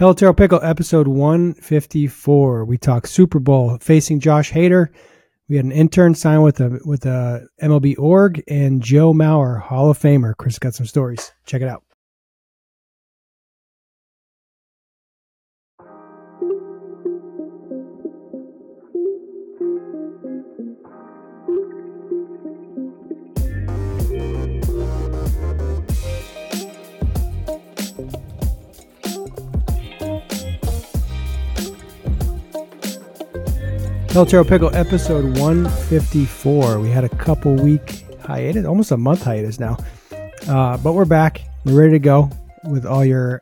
Pelotero Pickle, episode 154. We talk Super Bowl facing Josh Hader. We had an intern sign with a with a MLB org and Joe Mauer, Hall of Famer. Chris got some stories. Check it out. Pelotero Pickle, episode 154. We had a couple week hiatus, almost a month hiatus now. Uh, but we're back. We're ready to go with all your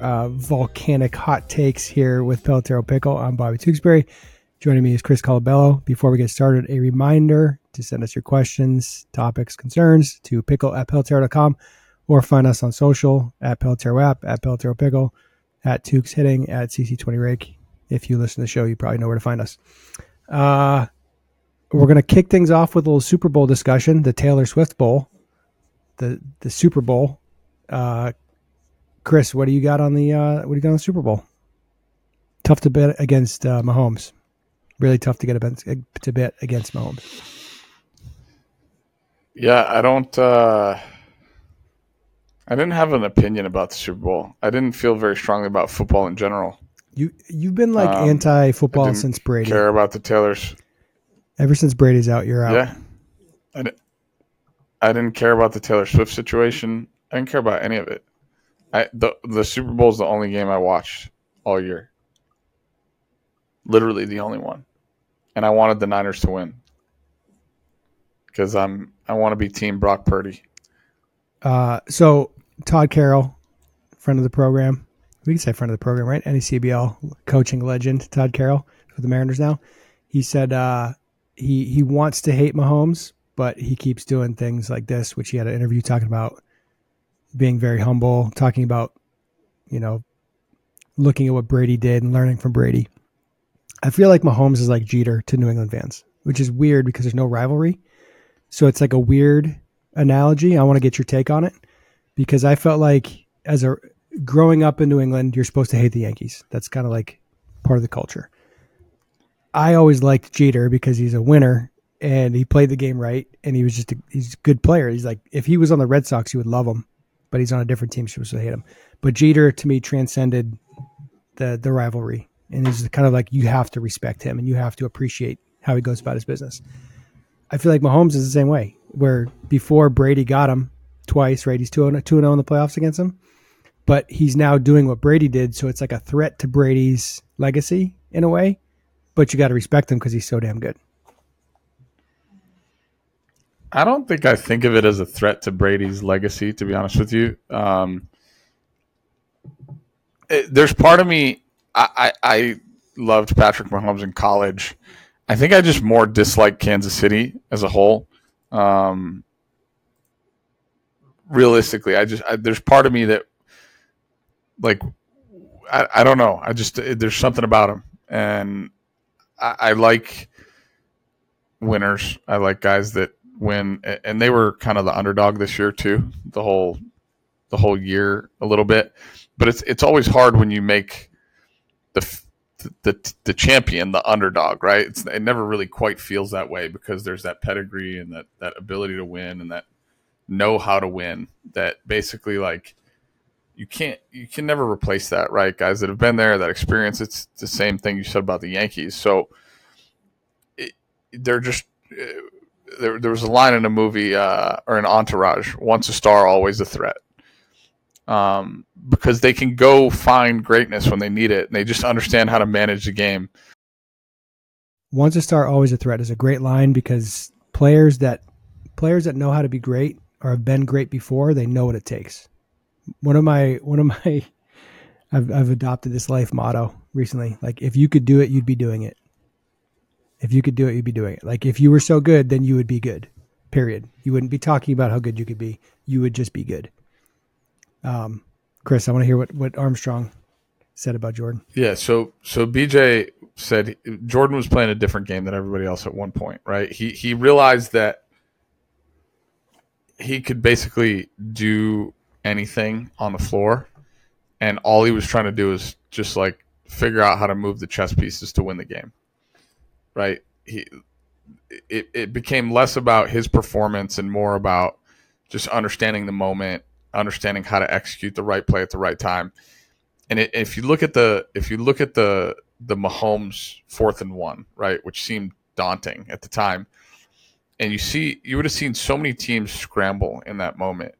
uh, volcanic hot takes here with Pelotero Pickle. I'm Bobby Tewksbary. Joining me is Chris Colabello. Before we get started, a reminder to send us your questions, topics, concerns to pickle at pelotero.com or find us on social at Pelotero app, at Pelotero Pickle, at Tewks Hitting, at CC20 Rake if you listen to the show, you probably know where to find us. Uh, we're going to kick things off with a little Super Bowl discussion, the Taylor Swift Bowl, the the Super Bowl. Uh, Chris, what do you got on the uh, what do you got on the Super Bowl? Tough to bet against uh, Mahomes. Really tough to get a to bet against Mahomes. Yeah, I don't. Uh, I didn't have an opinion about the Super Bowl. I didn't feel very strongly about football in general. You you've been like um, anti football since Brady. Care about the Taylors. Ever since Brady's out, you're out. Yeah. I didn't, I didn't care about the Taylor Swift situation. I didn't care about any of it. I the the Super Bowl is the only game I watched all year. Literally the only one. And I wanted the Niners to win. Because I'm I want to be team Brock Purdy. Uh so Todd Carroll, friend of the program, we can say friend of the program, right? NECBL coaching legend Todd Carroll for the Mariners now. He said uh, he he wants to hate Mahomes, but he keeps doing things like this, which he had an interview talking about being very humble, talking about you know looking at what Brady did and learning from Brady. I feel like Mahomes is like Jeter to New England fans, which is weird because there's no rivalry. So it's like a weird analogy. I want to get your take on it because I felt like as a growing up in New England, you're supposed to hate the Yankees. That's kind of like part of the culture. I always liked Jeter because he's a winner and he played the game right and he was just a, he's a good player. He's like if he was on the Red Sox, you would love him, but he's on a different team, so to hate him. But Jeter to me transcended the the rivalry and it's kind of like you have to respect him and you have to appreciate how he goes about his business. I feel like Mahomes is the same way, where before Brady got him twice, right? He's 2 0 in the playoffs against him but he's now doing what Brady did, so it's like a threat to Brady's legacy in a way. But you got to respect him because he's so damn good. I don't think I think of it as a threat to Brady's legacy, to be honest with you. Um, it, there's part of me I, I, I loved Patrick Mahomes in college. I think I just more dislike Kansas City as a whole. Um, realistically, I just I, there's part of me that like I, I don't know. I just there's something about him, and I, I like winners. I like guys that win, and they were kind of the underdog this year too. The whole the whole year a little bit, but it's it's always hard when you make the the the champion the underdog, right? It's, it never really quite feels that way because there's that pedigree and that that ability to win and that know how to win. That basically like you can't you can never replace that, right? Guys that have been there, that experience. It's the same thing you said about the Yankees. So it, they're just. Uh, there, there was a line in a movie uh, or an Entourage: "Once a star, always a threat." Um, because they can go find greatness when they need it, and they just understand how to manage the game. Once a star, always a threat is a great line because players that players that know how to be great or have been great before, they know what it takes one of my one of my I've I've adopted this life motto recently. Like if you could do it, you'd be doing it. If you could do it, you'd be doing it. Like if you were so good, then you would be good. Period. You wouldn't be talking about how good you could be. You would just be good. Um, Chris, I want to hear what what Armstrong said about Jordan. Yeah, so so BJ said Jordan was playing a different game than everybody else at one point, right? He he realized that he could basically do anything on the floor and all he was trying to do is just like figure out how to move the chess pieces to win the game. Right? He it, it became less about his performance and more about just understanding the moment, understanding how to execute the right play at the right time. And it, if you look at the if you look at the the Mahomes fourth and one, right, which seemed daunting at the time, and you see you would have seen so many teams scramble in that moment.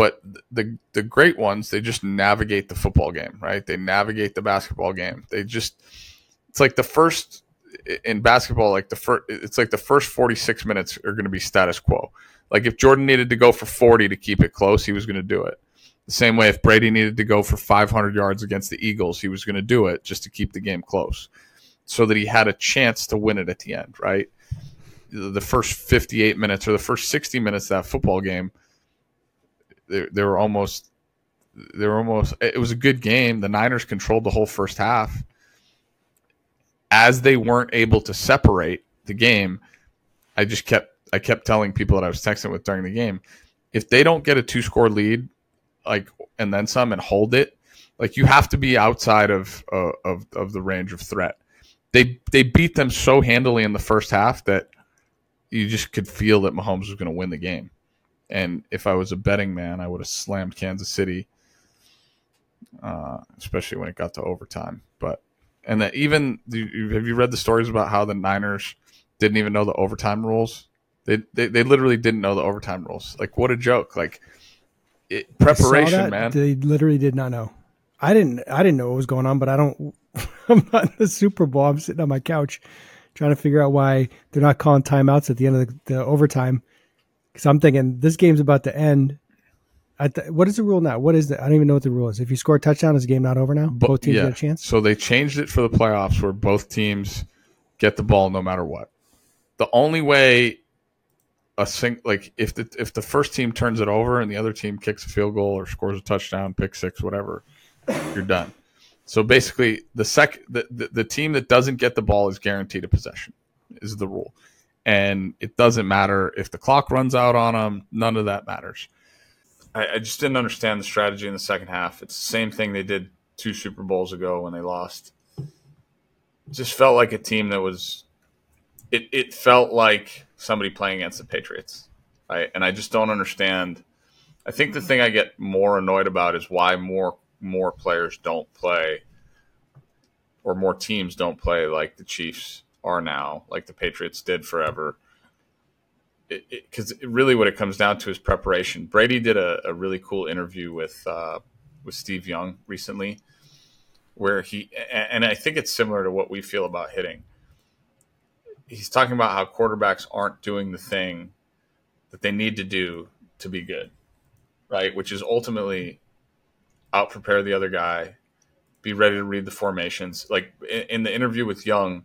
But the the great ones, they just navigate the football game, right? They navigate the basketball game. They just it's like the first in basketball, like the first, it's like the first 46 minutes are going to be status quo. Like if Jordan needed to go for 40 to keep it close, he was going to do it. The same way if Brady needed to go for 500 yards against the Eagles, he was going to do it just to keep the game close so that he had a chance to win it at the end, right? The first 58 minutes or the first 60 minutes of that football game, they, they were almost, they were almost, it was a good game. The Niners controlled the whole first half as they weren't able to separate the game, I just kept I kept telling people that I was texting with during the game, if they don't get a two score lead, like and then some and hold it, like you have to be outside of uh, of of the range of threat. They they beat them so handily in the first half that you just could feel that Mahomes was going to win the game. And if I was a betting man, I would have slammed Kansas City, uh, especially when it got to overtime. But and that even have you read the stories about how the Niners didn't even know the overtime rules? They they, they literally didn't know the overtime rules. Like what a joke! Like it, preparation, man. They literally did not know. I didn't I didn't know what was going on, but I don't. I'm not in the Super Bowl. I'm sitting on my couch trying to figure out why they're not calling timeouts at the end of the, the overtime. Because I'm thinking this game's about to end Th- what is the rule now? What is the? I don't even know what the rule is. If you score a touchdown, is the game not over now? Bo- both teams yeah. get a chance. So they changed it for the playoffs, where both teams get the ball no matter what. The only way a sing like if the if the first team turns it over and the other team kicks a field goal or scores a touchdown, pick six, whatever, you're done. So basically, the sec the, the, the team that doesn't get the ball is guaranteed a possession. Is the rule, and it doesn't matter if the clock runs out on them. None of that matters. I, I just didn't understand the strategy in the second half. It's the same thing they did two Super Bowls ago when they lost. It just felt like a team that was. It it felt like somebody playing against the Patriots, right? And I just don't understand. I think the thing I get more annoyed about is why more more players don't play, or more teams don't play like the Chiefs are now, like the Patriots did forever because really what it comes down to is preparation. Brady did a, a really cool interview with uh, with Steve Young recently, where he and I think it's similar to what we feel about hitting. He's talking about how quarterbacks aren't doing the thing that they need to do to be good, right? Which is ultimately out prepare the other guy, be ready to read the formations. Like in, in the interview with Young,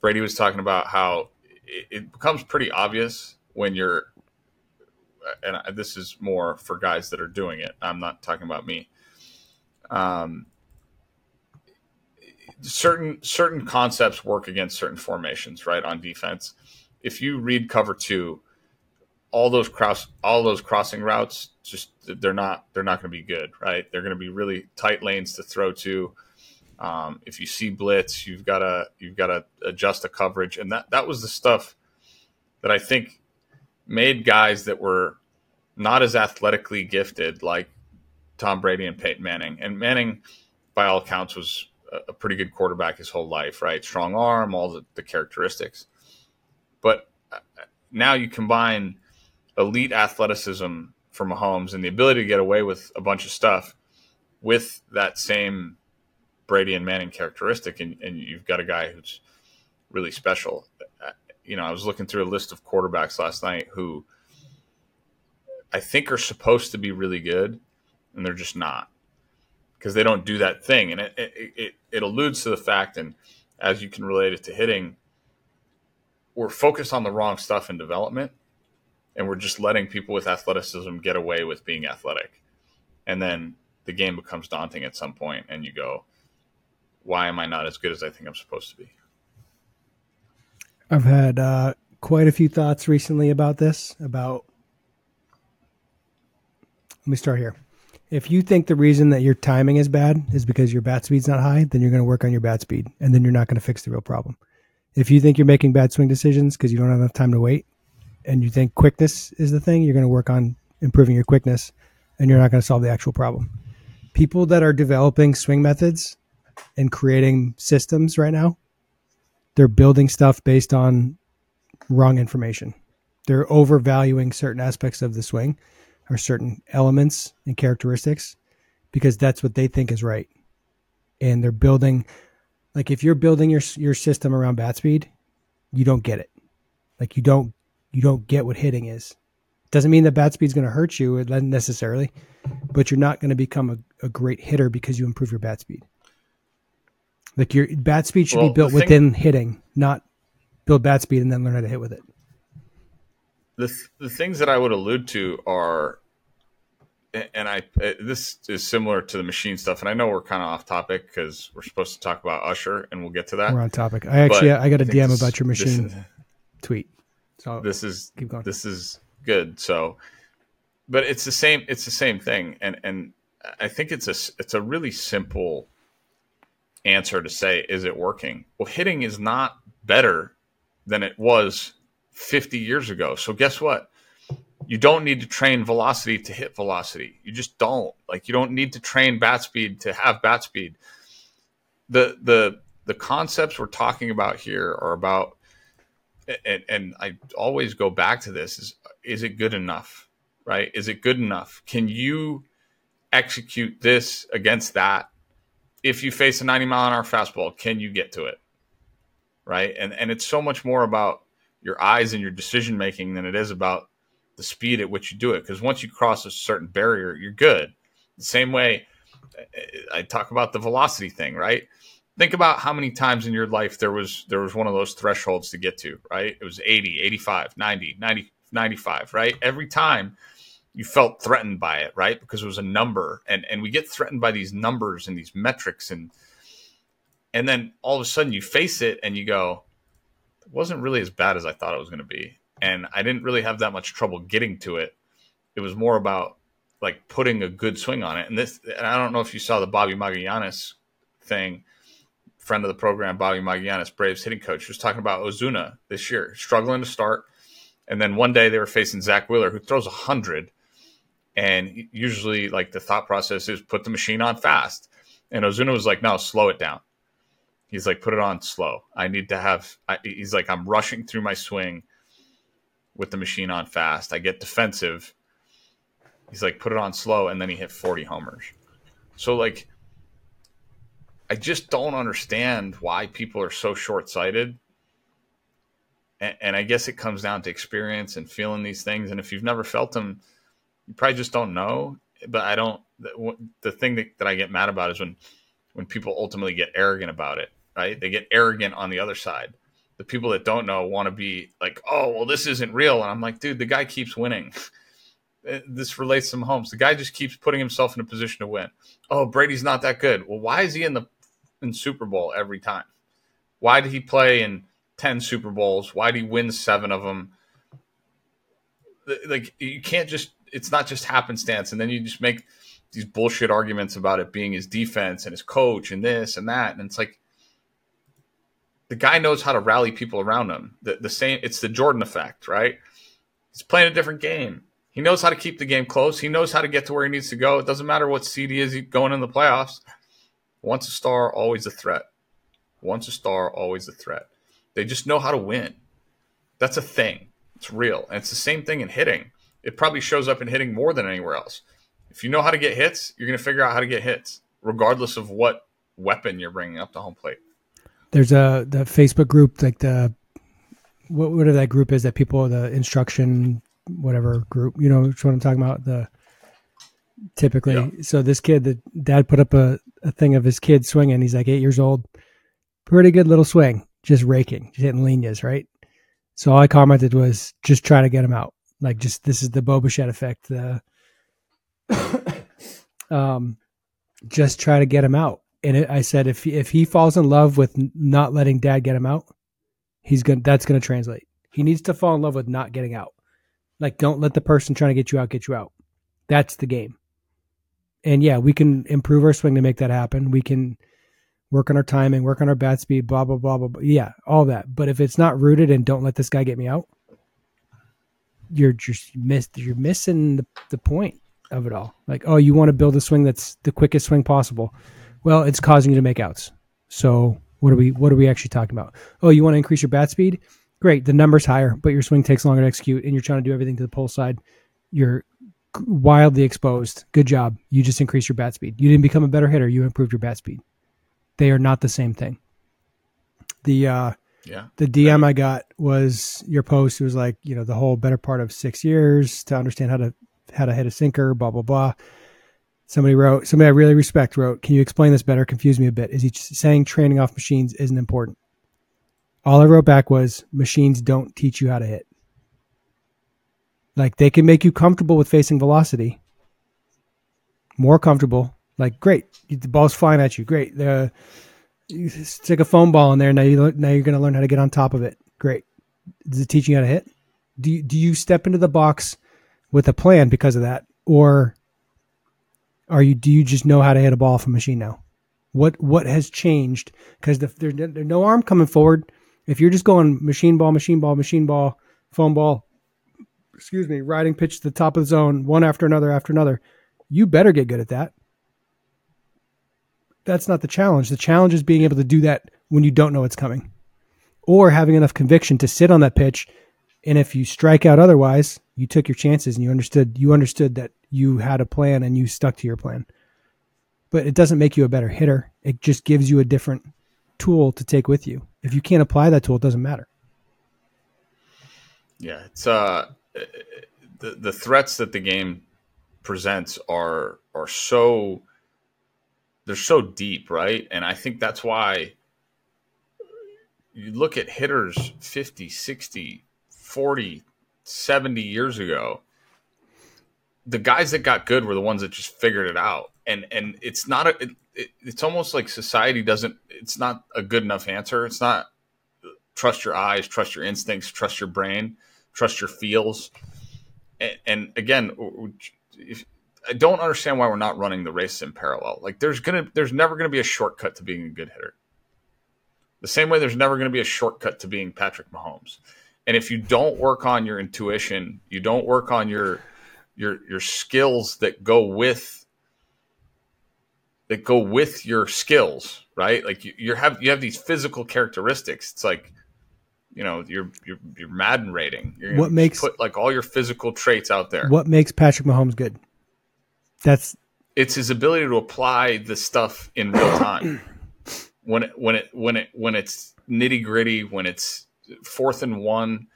Brady was talking about how it, it becomes pretty obvious when you're and this is more for guys that are doing it. I'm not talking about me. Um, certain certain concepts work against certain formations, right? On defense, if you read cover two, all those cross all those crossing routes just they're not they're not going to be good, right? They're going to be really tight lanes to throw to. Um, if you see blitz, you've got to you've got to adjust the coverage, and that that was the stuff that I think made guys that were not as athletically gifted like Tom Brady and Peyton Manning. And Manning, by all accounts, was a pretty good quarterback his whole life, right? Strong arm, all the, the characteristics. But uh, now you combine elite athleticism for Mahomes and the ability to get away with a bunch of stuff with that same Brady and Manning characteristic, and, and you've got a guy who's really special uh, you know, I was looking through a list of quarterbacks last night who I think are supposed to be really good, and they're just not because they don't do that thing. And it, it, it, it alludes to the fact, and as you can relate it to hitting, we're focused on the wrong stuff in development, and we're just letting people with athleticism get away with being athletic. And then the game becomes daunting at some point, and you go, why am I not as good as I think I'm supposed to be? I've had uh, quite a few thoughts recently about this. About let me start here. If you think the reason that your timing is bad is because your bat speed's not high, then you're going to work on your bat speed, and then you're not going to fix the real problem. If you think you're making bad swing decisions because you don't have enough time to wait, and you think quickness is the thing, you're going to work on improving your quickness, and you're not going to solve the actual problem. People that are developing swing methods and creating systems right now, they're building stuff based on wrong information. They're overvaluing certain aspects of the swing or certain elements and characteristics because that's what they think is right. And they're building like if you're building your your system around bat speed, you don't get it. Like you don't you don't get what hitting is. Doesn't mean that bat speed's going to hurt you uh, necessarily, but you're not going to become a, a great hitter because you improve your bat speed. Like your bat speed should well, be built thing, within hitting, not build bat speed and then learn how to hit with it. The the things that I would allude to are, and I uh, this is similar to the machine stuff, and I know we're kind of off topic because we're supposed to talk about Usher, and we'll get to that. We're on topic. I actually I got a DM about your machine this, tweet. So this is keep going. This is good. So, but it's the same. It's the same thing, and and I think it's a it's a really simple answer to say, is it working? Well, hitting is not better than it was 50 years ago. So guess what? You don't need to train velocity to hit velocity. You just don't. Like you don't need to train bat speed to have bat speed. The the the concepts we're talking about here are about and, and I always go back to this is is it good enough? Right? Is it good enough? Can you execute this against that if you face a 90 mile an hour fastball, can you get to it? Right. And and it's so much more about your eyes and your decision making than it is about the speed at which you do it. Because once you cross a certain barrier, you're good. The same way I talk about the velocity thing, right? Think about how many times in your life there was there was one of those thresholds to get to, right? It was 80, 85, 90, 90, 95, right? Every time you felt threatened by it, right? Because it was a number, and and we get threatened by these numbers and these metrics, and and then all of a sudden you face it and you go, it wasn't really as bad as I thought it was going to be, and I didn't really have that much trouble getting to it. It was more about like putting a good swing on it, and this, and I don't know if you saw the Bobby Magallanes thing. Friend of the program, Bobby Magallanes, Braves hitting coach, was talking about Ozuna this year, struggling to start. And then one day they were facing Zack Wheeler, who throws a hundred, and usually, like the thought process is put the machine on fast. And Ozuna was like, no, slow it down. He's like, put it on slow. I need to have, I, he's like, I'm rushing through my swing with the machine on fast. I get defensive. He's like, put it on slow. And then he hit 40 homers. So, like, I just don't understand why people are so short sighted. And, and I guess it comes down to experience and feeling these things. And if you've never felt them, you probably just don't know. But I don't. The, the thing that, that I get mad about is when when people ultimately get arrogant about it. Right? They get arrogant on the other side. The people that don't know want to be like, oh, well, this isn't real. And I'm like, dude, the guy keeps winning. Eh, this relates to Mahomes. The guy just keeps putting himself in a position to win. Oh, Brady's not that good. Well, why is he in the in Super Bowl every time? Why did he play in ten Super Bowls? Why did he win seven of them? Like you can't just it's not just happenstance. And then you just make these bullshit arguments about it being his defense and his coach and this and that. And it's like the guy knows how to rally people around him. The, the same, it's the Jordan effect, right? He's playing a different game. He knows how to keep the game close. He knows how to get to where he needs to go. It doesn't matter what seed he is he going in the playoffs. Once a star, always a threat. Once a star, always a threat. They just know how to win. That's a thing. It's real. And it's the same thing in hitting it probably shows up in hitting more than anywhere else. If you know how to get hits, you're going to figure out how to get hits, regardless of what weapon you're bringing up to home plate. There's a the Facebook group, like the what whatever that group is that people are the instruction whatever group, you know, what I'm talking about. The typically, yeah. so this kid, the dad put up a, a thing of his kid swinging. He's like eight years old, pretty good little swing, just raking, just hitting líneas, right? So all I commented was just try to get him out. Like just this is the Bo Bichette effect. The um, just try to get him out. And it, I said if if he falls in love with not letting dad get him out, he's gonna that's gonna translate. He needs to fall in love with not getting out. Like don't let the person trying to get you out get you out. That's the game. And yeah, we can improve our swing to make that happen. We can work on our timing, work on our bat speed, blah blah blah blah. blah. Yeah, all that. But if it's not rooted and don't let this guy get me out, you're just missed. You're missing the, the point of it all. Like, oh, you want to build a swing that's the quickest swing possible. Well, it's causing you to make outs. So what are we what are we actually talking about? Oh, you want to increase your bat speed? Great, the number's higher, but your swing takes longer to execute, and you're trying to do everything to the pull side. You're wildly exposed. Good job. You just increased your bat speed. You didn't become a better hitter. You improved your bat speed. They are not the same thing. The uh, Yeah. the DM I got was your post. It was like you know the whole better part of six years to understand how to how to hit a sinker. Blah blah blah. Somebody wrote. Somebody I really respect wrote. Can you explain this better? Confuse me a bit. Is he saying training off machines isn't important? All I wrote back was machines don't teach you how to hit. Like they can make you comfortable with facing velocity. More comfortable. Like great, the ball's flying at you. Great. The you stick a foam ball in there. Now you now you're going to learn how to get on top of it. Great. Is it teaching you how to hit? Do you, do you step into the box with a plan because of that, or are you do you just know how to hit a ball off a machine now? What what has changed? Because the, there, there's no arm coming forward. If you're just going machine ball, machine ball, machine ball, foam ball, excuse me, riding pitch to the top of the zone, one after another after another, you better get good at that. That's not the challenge. The challenge is being able to do that when you don't know it's coming, or having enough conviction to sit on that pitch. And if you strike out otherwise, you took your chances and you understood you understood that you had a plan and you stuck to your plan. But it doesn't make you a better hitter. It just gives you a different tool to take with you. If you can't apply that tool, it doesn't matter. Yeah, it's uh the the threats that the game presents are are so they're so deep, right? And I think that's why you look at hitters 50, 60, 40, 70 years ago. The guys that got good were the ones that just figured it out. And and it's not a it, it, it's almost like society doesn't it's not a good enough answer. It's not trust your eyes, trust your instincts, trust your brain, trust your feels. And, and again, if, I don't understand why we're not running the race in parallel. Like there's gonna there's never gonna be a shortcut to being a good hitter. The same way there's never gonna be a shortcut to being Patrick Mahomes. And if you don't work on your intuition, you don't work on your your your skills that go with that go with your skills, right? Like you, you have you have these physical characteristics. It's like you know your your your Madden rating. You're What makes- put like all your physical traits out there. What makes Patrick Mahomes good? That's it's his ability to apply the stuff in real time. when it when it when it when it's nitty gritty, when it's fourth and one,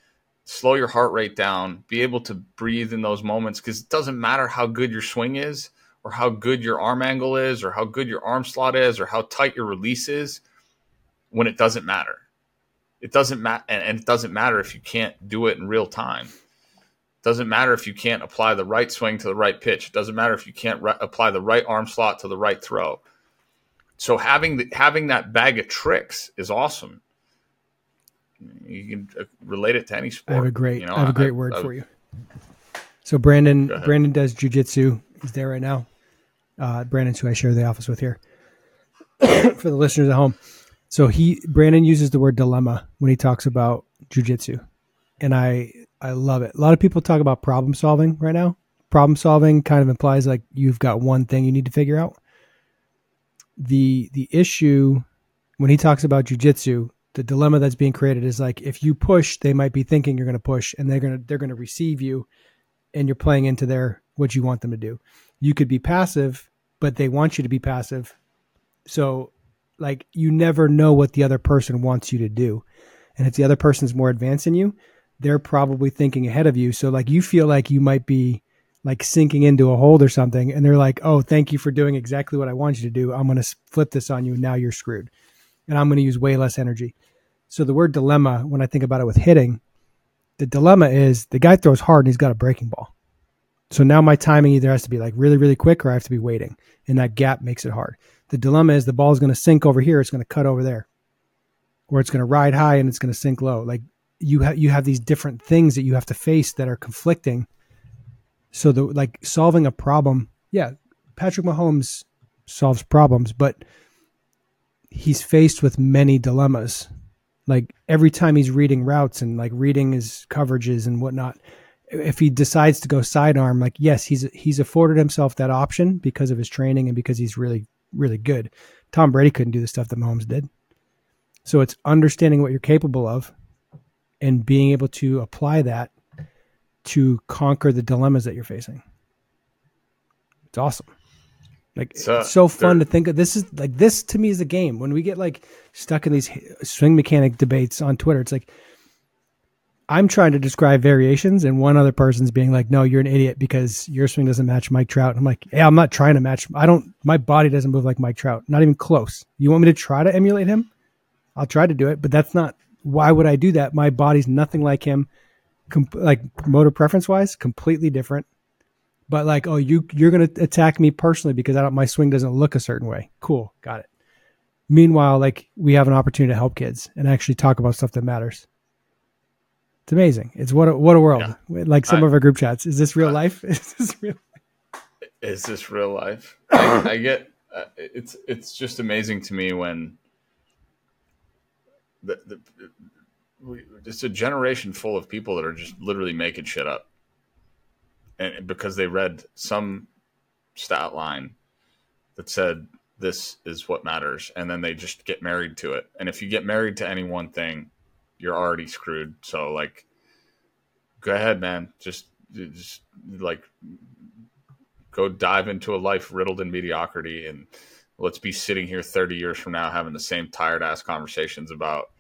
slow your heart rate down, be able to breathe in those moments because it doesn't matter how good your swing is, or how good your arm angle is, or how good your arm slot is, or how tight your release is. When it doesn't matter, it doesn't matter, and, and it doesn't matter if you can't do it in real time. Doesn't matter if you can't apply the right swing to the right pitch. Doesn't matter if you can't re- apply the right arm slot to the right throw. So having the, having that bag of tricks is awesome. You can uh, relate it to any sport. I have a great you know, I have a great word for you. So Brandon Brandon does jujitsu. He's there right now. Uh, Brandon's who I share the office with here. for the listeners at home. So he Brandon uses the word dilemma when he talks about jujitsu. And I I love it. A lot of people talk about problem solving right now. Problem solving kind of implies like you've got one thing you need to figure out. The the issue when he talks about jujitsu, the dilemma that's being created is like if you push, they might be thinking you're going to push, and they're going to they're going to receive you, and you're playing into their what you want them to do. You could be passive, but they want you to be passive. So, like you never know what the other person wants you to do, and if the other person's more advanced than you, they're probably thinking ahead of you. So, like you feel like you might be like sinking into a hold or something, and they're like, "Oh, thank you for doing exactly what I want you to do. I'm going to flip this on you, and now you're screwed." and I'm going to use way less energy. So the word dilemma, when I think about it with hitting, the dilemma is the guy throws hard and he's got a breaking ball. So now my timing either has to be like really, really quick or I have to be waiting. And that gap makes it hard. The dilemma is the ball is going to sink over here, it's going to cut over there. Or it's going to ride high and it's going to sink low. Like you have you have these different things that you have to face that are conflicting. So the like solving a problem, yeah, Patrick Mahomes solves problems, but he's faced with many dilemmas. Like every time he's reading routes and like reading his coverages and whatnot, if he decides to go sidearm, like yes, he's he's afforded himself that option because of his training and because he's really really good. Tom Brady couldn't do the stuff that Mahomes did. So it's understanding what you're capable of and being able to apply that to conquer the dilemmas that you're facing. It's awesome. Like so, it's so fun to think of. This is like this to me is a game. When we get like stuck in these swing mechanic debates on Twitter, it's like I'm trying to describe variations, and one other person's being like, "No, you're an idiot because your swing doesn't match Mike Trout." And I'm like, "Yeah, I'm not trying to match. I don't. My body doesn't move like Mike Trout. Not even close. You want me to try to emulate him? I'll try to do it, but that's not. Why would I do that? My body's nothing like him. Com- like motor preference wise, completely different. But like, oh, you you're gonna attack me personally because I don't, my swing doesn't look a certain way. Cool, got it. Meanwhile, like we have an opportunity to help kids and actually talk about stuff that matters. It's amazing. It's what a, what a world. Yeah. Like some I, of our group chats. Is this real life? Is this real? Is this real life? I, I get uh, it's it's just amazing to me when the, the we, it's a generation full of people that are just literally making shit up. And because they read some stat line that said this is what matters and then they just get married to it. And if you get married to any one thing you're already screwed. So like go ahead man. Just just like go dive into a life riddled in mediocrity and let's be sitting here 30 years from now having the same tired ass conversations about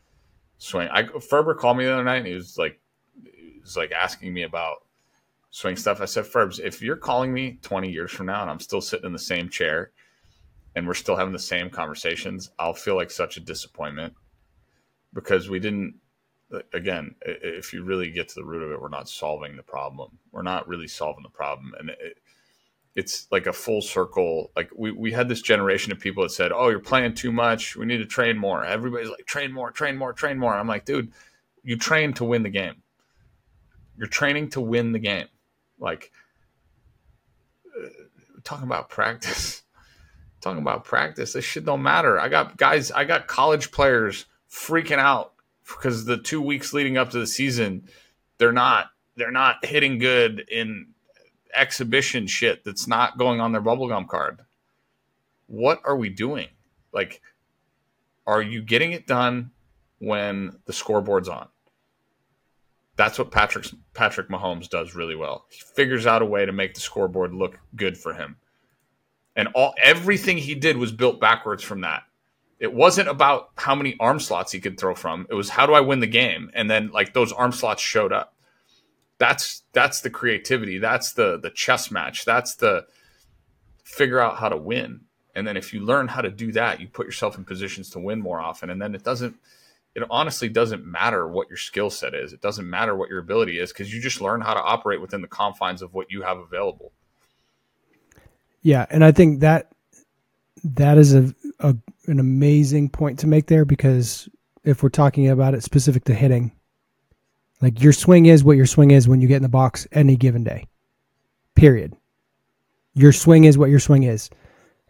swing i ferber called me the other night and he was like he was like asking me about swing stuff. I said, Ferbs, if you're calling me 20 years from now and I'm still sitting in the same chair and we're still having the same conversations, I'll feel like such a disappointment because we didn't. Again, if you really get to the root of it, we're not solving the problem. We're not really solving the problem, and it, it's like a full circle. Like we, we had this generation of people that said, "Oh, you're playing too much. We need to train more." Everybody's like, "Train more, train more, train more." I'm like, dude, you train to win the game. You're training to win the game. Like uh, talking about practice, talking about practice. This shit don't matter. I got guys. I got college players freaking out because the two weeks leading up to the season, they're not they're not hitting good in exhibition shit that's not going on their bubblegum card. What are we doing? Like, are you getting it done when the scoreboard's on? That's what Patrick Patrick Mahomes does really well. He figures out a way to make the scoreboard look good for him. And all everything he did was built backwards from that. It wasn't about how many arm slots he could throw from. It was how do I win the game? And then like those arm slots showed up. That's that's the creativity. That's the the chess match. That's the figure out how to win. And then if you learn how to do that, you put yourself in positions to win more often. And then it doesn't it honestly doesn't matter what your skill set is. It doesn't matter what your ability is because you just learn how to operate within the confines of what you have available. Yeah, and I think that that is a, a an amazing point to make there because if we're talking about it specific to hitting, like your swing is what your swing is when you get in the box any given day. Period. Your swing is what your swing is.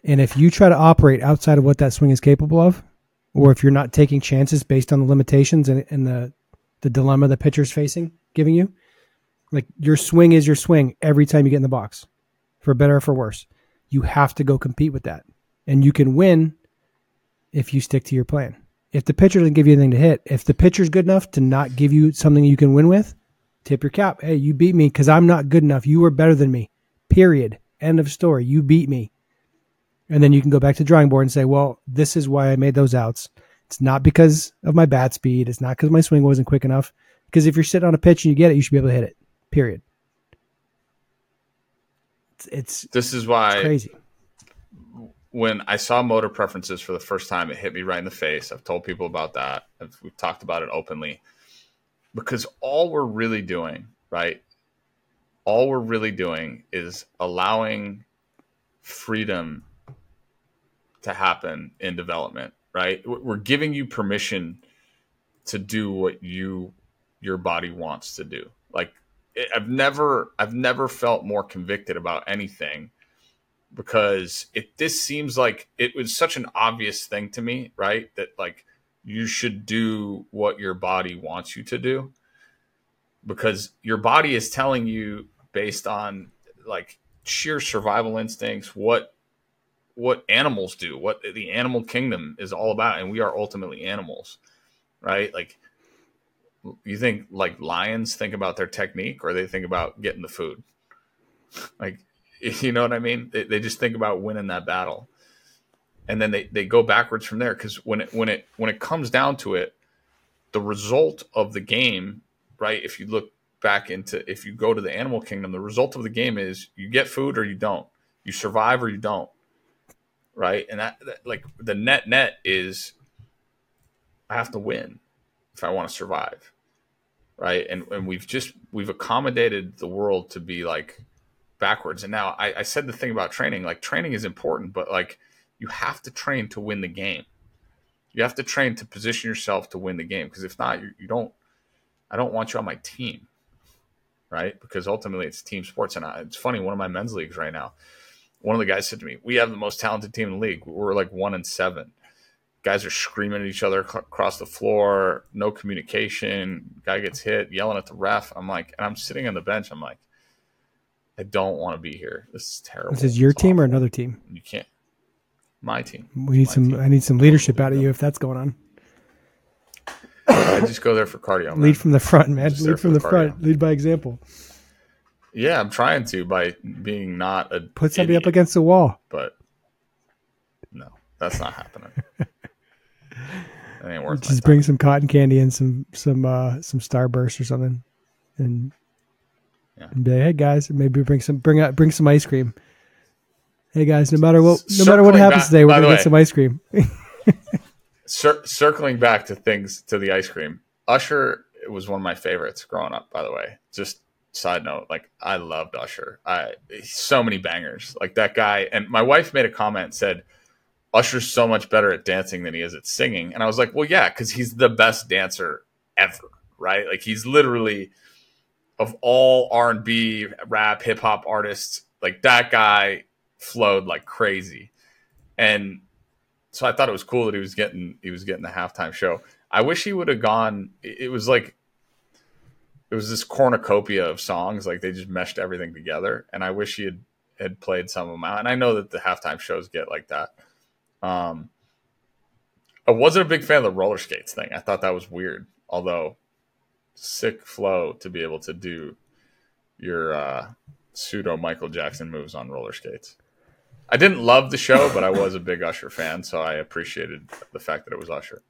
And if you try to operate outside of what that swing is capable of, or if you're not taking chances based on the limitations and, and the the dilemma the pitcher's facing, giving you, like your swing is your swing every time you get in the box, for better or for worse. You have to go compete with that, and you can win if you stick to your plan. If the pitcher doesn't give you anything to hit, if the pitcher's good enough to not give you something you can win with, tip your cap. Hey, you beat me because I'm not good enough. You were better than me. Period. End of story. You beat me. And then you can go back to drawing board and say, well, this is why I made those outs. It's not because of my bat speed. It's not because my swing wasn't quick enough. Because if you're sitting on a pitch and you get it, you should be able to hit it. Period. It's, it's this is why crazy. When I saw motor preferences for the first time, it hit me right in the face. I've told people about that. we've talked about it openly. Because all we're really doing, right? All we're really doing is allowing freedom to happen in development, right? We're giving you permission to do what you your body wants to do. Like I've never I've never felt more convicted about anything because it this seems like it was such an obvious thing to me, right? That like you should do what your body wants you to do because your body is telling you based on like sheer survival instincts what what animals do, what the animal kingdom is all about and we are ultimately animals, right? Like you think like lions think about their technique or they think about getting the food like you know what i mean? They, they just think about winning that battle. And then they, they go backwards from there because when it when it when it comes down to it the result of the game right if you look back into if you go to the animal kingdom the result of the game is you get food or you don't. You survive or you don't. Right? And that, that like the net net is i have to win if i want to survive. Right? And and we've just we've accommodated the world to be like backwards. And now I, I said the thing about training, like training is important, but like you have to train to win the game. You have to train to position yourself to win the game because if not, you, you don't. I don't want you on my team, right? Because ultimately it's team sports. And I, it's funny, one of my men's leagues right now, one of the guys said to me, "We have the most talented team in the league. We're like one and seven guys are screaming at each other across the floor, no communication. Guy gets hit, yelling at the ref. I'm like, and I'm sitting on the bench. I'm like, I don't want to be here. This is terrible. This is your it's team awful. or another team? You can't. My team. We need My some. team. I need some leadership out of you if that's going on. I just go there for cardio. Man. Lead from the front, man. Just Lead from the the front. Lead by example. Yeah, I'm trying to by being not a Put somebody up against the wall. but no, that's not happening. That ain't worth my Just time. bring some cotton candy and some some uh some Starburst or something, and, Yeah. and be like, hey guys, maybe bring some bring out bring some ice cream. Hey guys, no matter what, no matter what happens back- today, we're gonna the get some ice cream. Cir- circling back to things to the ice cream, Usher was one of my favorites growing up. By the way, just side note, like I loved Usher. I so many bangers, like that guy. And my wife made a comment said, "Usher's so much better at dancing than he is at singing." And I was like, "Well, yeah, because he's the best dancer ever, right? Like he's literally of all R and B, rap, hip hop artists, like that guy flowed like crazy." And so I thought it was cool that he was getting he was getting the halftime show. I wish he would have gone. It was like it was this cornucopia of songs, like they just meshed everything together. And I wish he had had played some of them out. And I know that the halftime shows get like that. Um, I wasn't a big fan of the roller skates thing. I thought that was weird, although sick flow to be able to do your uh, pseudo Michael Jackson moves on roller skates. I didn't love the show, but I was a big Usher fan, so I appreciated the fact that it was Usher.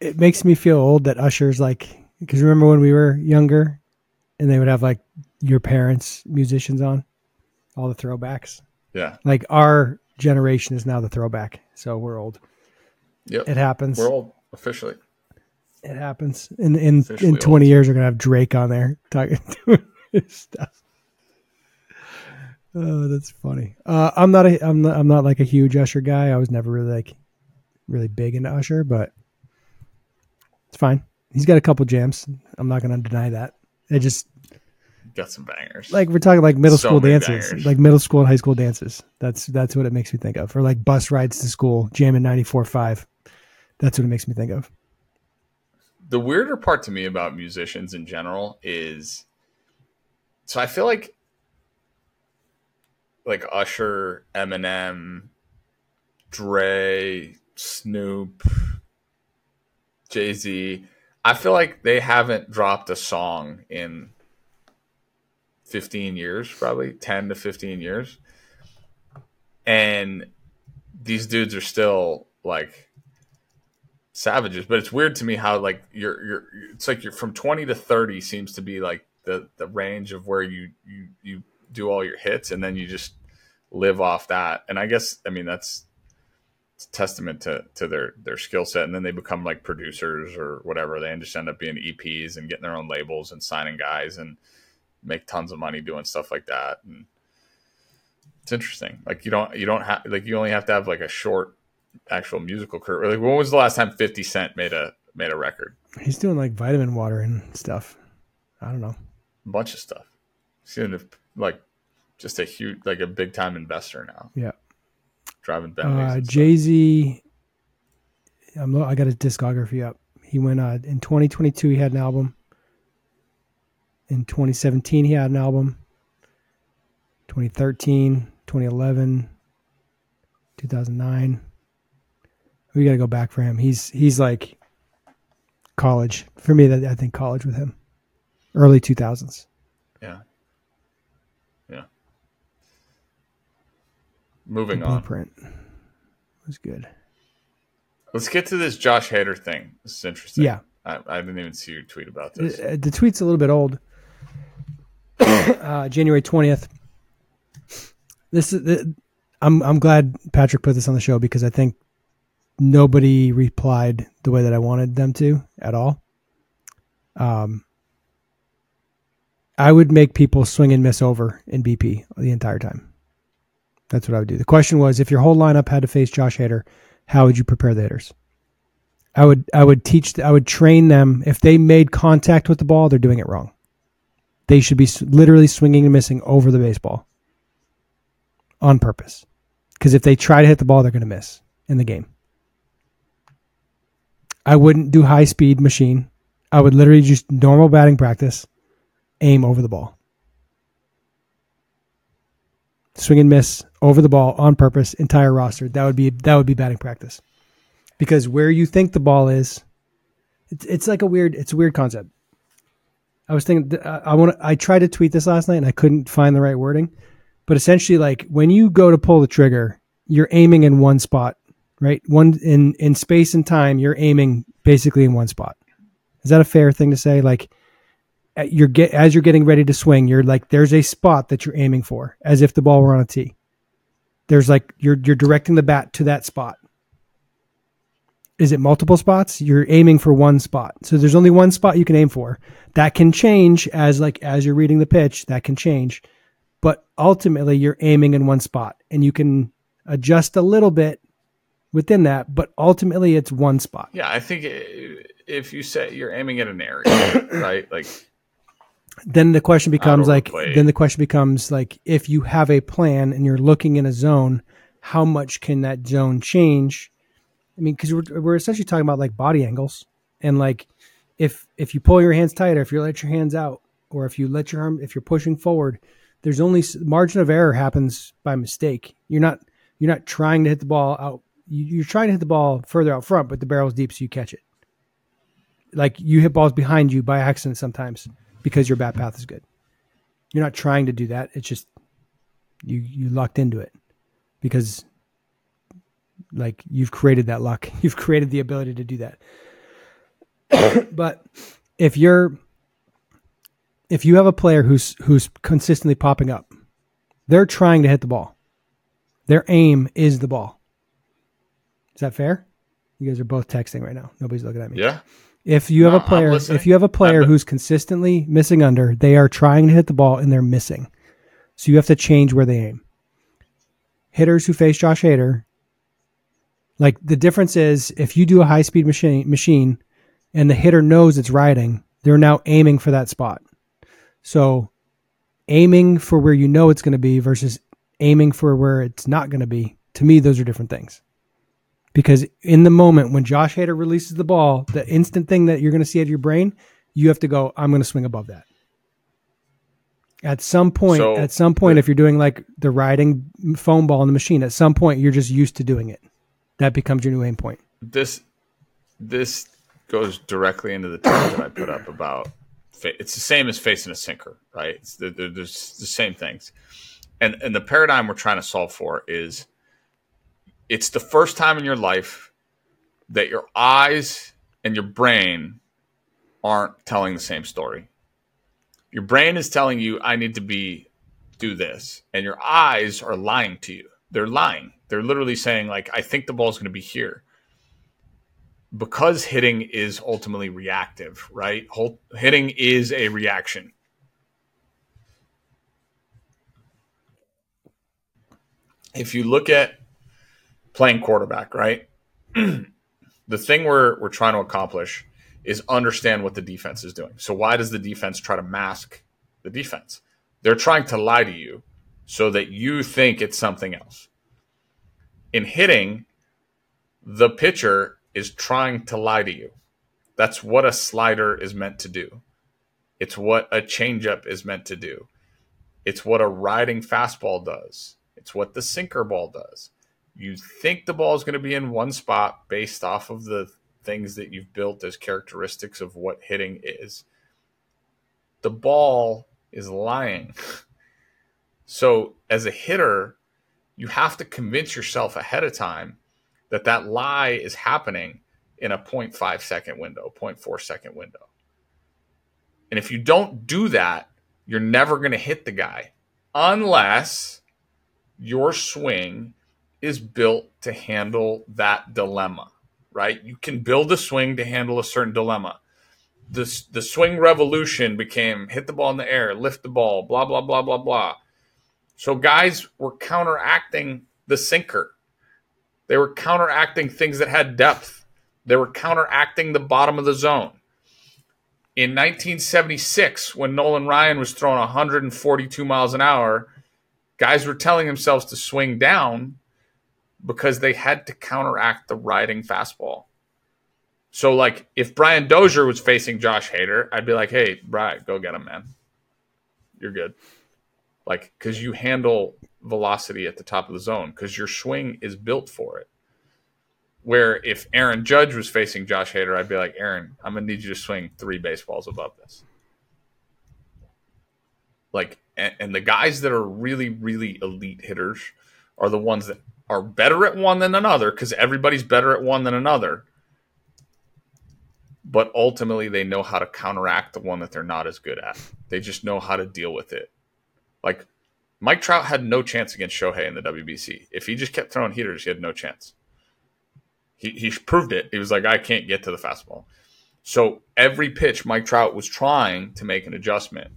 it makes me feel old that Usher's like because remember when we were younger, and they would have like your parents' musicians on, all the throwbacks. Yeah. Like our generation is now the throwback, so we're old. Yep. It happens. We're old officially. It happens. In in Officially in twenty old. years, we're gonna have Drake on there talking doing his stuff. Oh, that's funny. Uh, I'm not a I'm not, I'm not like a huge Usher guy. I was never really like really big into Usher, but it's fine. He's got a couple jams. I'm not gonna deny that. It just Got some bangers. like we're talking like middle So school dances, bangers. like middle school and high school dances. That's that's what it makes me think of. Or like bus rides to school, jamming 94.5. That's what it makes me think of. The weirder part to me about musicians in general is so I feel like like Usher, Eminem, Dre, Snoop, Jay Z. I feel like they haven't dropped a song in 15 years, probably 10 to 15 years. And these dudes are still like savages but it's weird to me how like you're you're it's like you're from 20 to 30 seems to be like the the range of where you you you do all your hits and then you just live off that. And i guess i mean that's testament to to their their skill set. And then they become like producers or whatever. They just end up being eps and getting their own labels and signing guys and make tons of money doing stuff like that. And it's interesting. Like you don't you don't have like you only have to have like a short actual musical career. Like, when was the last time Fifty Cent made a made a record? He's doing like vitamin water and stuff. I don't know. A bunch of stuff. He's in like just a huge, like a big time investor now. Yeah. driving Bentleys. Uh. Jay Z. I'm. lo- I got his discography up. He went uh, in 2022. He had an album. In 2017, he had an album. 2013, 2011, 2009. We got to go back for him. He's he's like college for me. That I think college with him, early 2000s. Yeah. Yeah. Moving The on. Blueprint was good. Let's get to this Josh Hader thing. This is interesting. Yeah. I, I didn't even see your tweet about this. Uh, the tweet's a little bit old. uh, January twentieth. This is. The, I'm I'm glad Patrick put this on the show because I think nobody replied the way that I wanted them to at all. Um, I would make people swing and miss over in BP the entire time. That's what I would do. The question was, if your whole lineup had to face Josh Hader, how would you prepare the hitters? I would I would teach I would train them if they made contact with the ball they're doing it wrong. They should be literally swinging and missing over the baseball on purpose. Cuz if they try to hit the ball they're going to miss in the game. I wouldn't do high speed machine. I would literally just normal batting practice aim over the ball. Swing and miss over the ball on purpose entire roster. That would be that would be batting practice because where you think the ball is, it's it's like a weird it's a weird concept. I was thinking I, want I tried to tweet this last night and I couldn't find the right wording, but essentially like when you go to pull the trigger, you're aiming in one spot, right? One in in space and time, you're aiming basically in one spot. Is that a fair thing to say? Like at- you're get as you're getting ready to swing, you're like there's a spot that you're aiming for, as if the ball were on a tee. There's like you're you're directing the bat to that spot is it multiple spots you're aiming for one spot so there's only one spot you can aim for that can change as like as you're reading the pitch that can change but ultimately you're aiming in one spot and you can adjust a little bit within that but ultimately it's one spot Yeah, I think if you say you're aiming at an area, right? Like, then the question becomes like play. then the question becomes like if you have a plan and you're looking in a zone how much can that zone change i mean because we're, we're essentially talking about like body angles and like if if you pull your hands tighter if you let your hands out or if you let your arm if you're pushing forward there's only margin of error happens by mistake you're not you're not trying to hit the ball out you, you're trying to hit the ball further out front but the barrel's deep so you catch it like you hit balls behind you by accident sometimes because your bat path is good. You're not trying to do that. It's just you you lucked into it because like you've created that luck. You've created the ability to do that. but if you're if you have a player who's who's consistently popping up, they're trying to hit the ball. Their aim is the ball. Is that fair? You guys are both texting right now. Nobody's looking at me. yeah, If you have No, a player, if you have a player who's consistently missing under, they are trying to hit the ball and they're missing. So you have to change where they aim. Hitters who face Josh Hader, like the difference is if you do a high speed machine machine and the hitter knows it's riding, they're now aiming for that spot. So aiming for where you know it's going to be versus aiming for where it's not going to be, to me, those are different things because in the moment when Josh Hader releases the ball, the instant thing that you're going to see out of your brain, you have to go, I'm going to swing above that. At some point, So, at some point, if you're doing like the riding foam ball in the machine, at some point you're just used to doing it. That becomes your new aim point. this this goes directly into the tweet that I put up about. It's the same as facing a sinker, right? It's the, the, there's the same things, and and the paradigm we're trying to solve for is it's the first time in your life that your eyes and your brain aren't telling the same story. Your brain is telling you, I need to be do this. And your eyes are lying to you. They're lying. They're literally saying, like, I think the ball's going to be here. Because hitting is ultimately reactive, right? Hitting is a reaction. If you look at playing quarterback, right? the thing we're we're trying to accomplish is understand what the defense is doing. So why does the defense try to mask the defense? They're trying to lie to you so that you think it's something else. In hitting, the pitcher is trying to lie to you. That's what a slider is meant to do. It's what a changeup is meant to do. It's what a riding fastball does. It's what the sinker ball does. You think the ball is going to be in one spot based off of the things that you've built as characteristics of what hitting is. The ball is lying. So, as a hitter, you have to convince yourself ahead of time that that lie is happening in a 0.5 second window, 0.4 second window. And if you don't do that, you're never going to hit the guy unless your swing is built to handle that dilemma, right? You can build a swing to handle a certain dilemma. The, the swing revolution became hit the ball in the air, lift the ball, blah, blah, blah, blah, blah. So guys were counteracting the sinker. They were counteracting things that had depth. They were counteracting the bottom of the zone. In 1976, when Nolan Ryan was throwing 142 miles an hour, guys were telling themselves to swing down because they had to counteract the riding fastball. So, like, if Brian Dozier was facing Josh Hader, I'd be like, hey, Brian, go get him, man. You're good. Like, because you handle velocity at the top of the zone, because your swing is built for it. Where if Aaron Judge was facing Josh Hader, I'd be like, Aaron, I'm going to need you to swing three baseballs above this. Like, and, and the guys that are really, really elite hitters are the ones that are better at one than another because everybody's better at one than another. But ultimately, they know how to counteract the one that they're not as good at. They just know how to deal with it. Like Mike Trout had no chance against Shohei in the WBC. If he just kept throwing heaters, he had no chance. He, he proved it. He was like, I can't get to the fastball. So every pitch, Mike Trout was trying to make an adjustment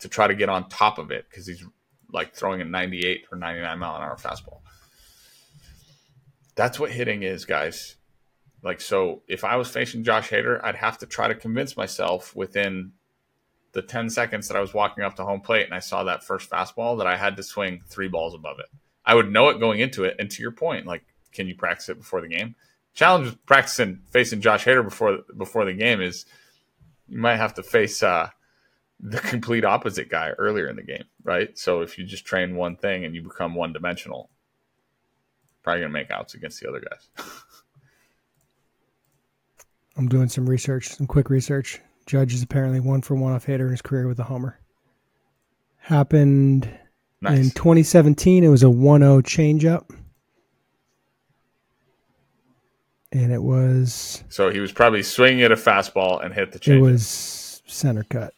to try to get on top of it because he's like throwing a 98 or 99 mile an hour fastball. That's what hitting is, guys. Like, so if I was facing Josh Hader, I'd have to try to convince myself within the 10 seconds that I was walking up to home plate and I saw that first fastball that I had to swing three balls above it. I would know it going into it. And to your point, like, can you practice it before the game? Challenge practicing facing Josh Hader before before the game is you might have to face uh, the complete opposite guy earlier in the game, right? So if you just train one thing and you become one dimensional, probably gonna make outs against the other guys. I'm doing some research, some quick research. Judge is apparently one for one off hitter in his career with a homer. Happened nice. in 2017. It was a 1-0 changeup. And it was. So he was probably swinging at a fastball and hit the changeup. It was center cut.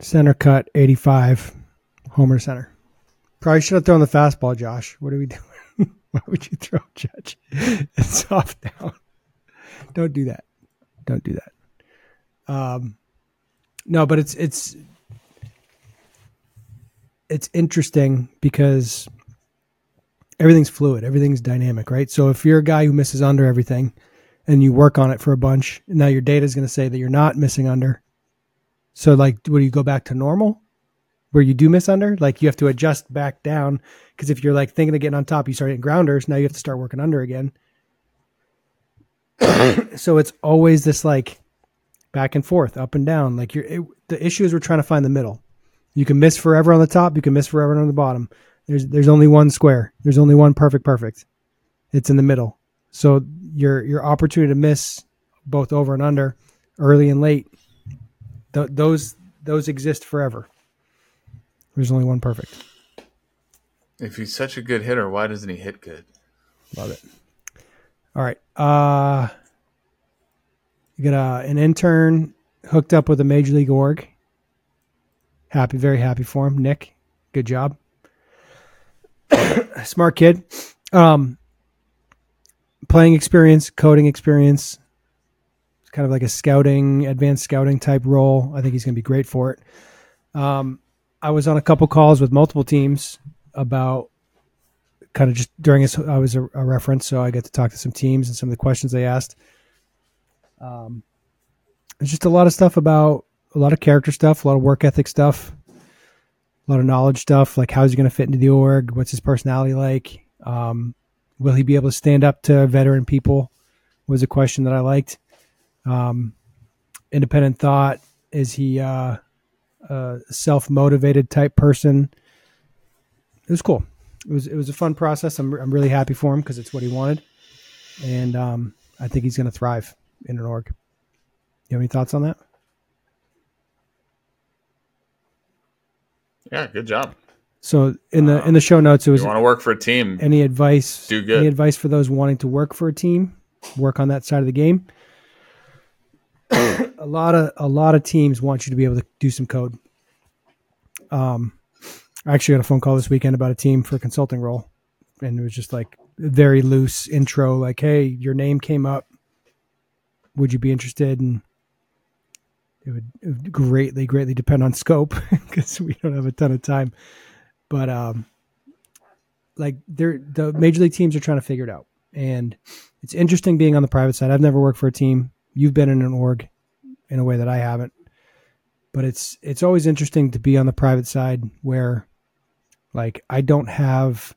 Center cut, 85. Homer center. Probably should have thrown the fastball, Josh. What are we doing? Why would you throw Judge and soft down? Don't do that. Don't do that. Um, no, but it's it's it's interesting because everything's fluid, everything's dynamic, right? So if you're a guy who misses under everything and you work on it for a bunch, now your data is going to say that you're not missing under. So like, would you go back to normal? Where you do miss under, like you have to adjust back down because if you're like thinking of getting on top, you start hitting grounders. Now you have to start working under again. so it's always this like back and forth, up and down. Like you're it, the issue is we're trying to find the middle. You can miss forever on the top. You can miss forever on the bottom. There's there's only one square. There's only one perfect perfect. It's in the middle. So your your opportunity to miss both over and under, early and late, th- those those exist forever. There's only one perfect. If he's such a good hitter, why doesn't he hit good? Love it. All right. Uh you got a, an intern hooked up with a major league org. Happy, very happy for him. Nick, good job. Smart kid. Um playing experience, coding experience. It's kind of like a scouting, advanced scouting type role. I think he's going to be great for it. Um, I was on a couple calls with multiple teams about kind of just during this. I was a, a, reference, so I got to talk to some teams and some of the questions they asked. Um, it's just a lot of stuff about a lot of character stuff, a lot of work ethic stuff. a lot of knowledge stuff, like how's he going to fit into the org? What's his personality like? Um, will he be able to stand up to veteran people? Was a question that I liked. Um, independent thought is he uh, a self motivated type person? It was cool. It was it was a fun process. I'm I'm really happy for him because it's what he wanted, and um, I think he's going to thrive in an org. You have any thoughts on that? Yeah, good job. So in the in the show notes, it was You want to work for a team? any advice? Do good. Any advice for those wanting to work for a team, work on that side of the game? a lot of a lot of teams want you to be able to do some code. Um, I actually got a phone call this weekend about a team for a consulting role, and it was just like very loose intro, like, "Hey, your name came up. Would you be interested?" And it would, greatly, greatly depend on scope because we don't have a ton of time. But um, like they're the major league teams are trying to figure it out, and it's interesting being on the private side. I've never worked for a team. You've been in an org in a way that I haven't, but it's it's always interesting to be on the private side where, like, I don't have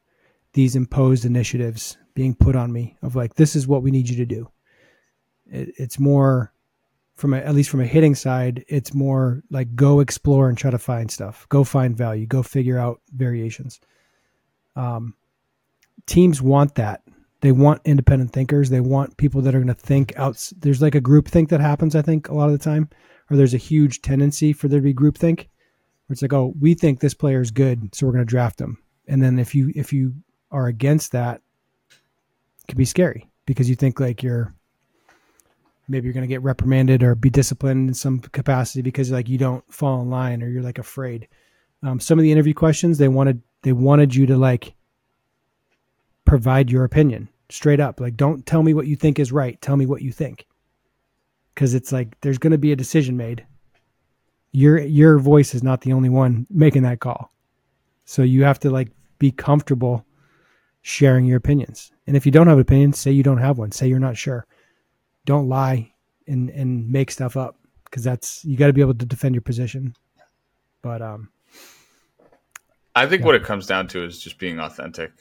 these imposed initiatives being put on me of like this is what we need you to do. It, it's more from a, at least from a hitting side, it's more like go explore and try to find stuff, go find value, go figure out variations. Um, teams want that. They want independent thinkers. They want people that are going to think out. There's like a group think that happens, I think, a lot of the time, or there's a huge tendency for there to be group think, where it's like, oh, we think this player is good, so we're going to draft him. And then if you if you are against that, it can be scary because you think like you're maybe you're going to get reprimanded or be disciplined in some capacity because like you don't fall in line or you're like afraid. Um, some of the interview questions they wanted they wanted you to like provide your opinion straight up. Like don't tell me what you think is right. Tell me what you think. Cuz it's like there's going to be a decision made. Your your voice is not the only one making that call. So you have to like be comfortable sharing your opinions. And if you don't have an opinion, say you don't have one. Say you're not sure don't lie and and make stuff up because that's you got to be able to defend your position. But um, I think Yeah. what it comes down to is just being authentic,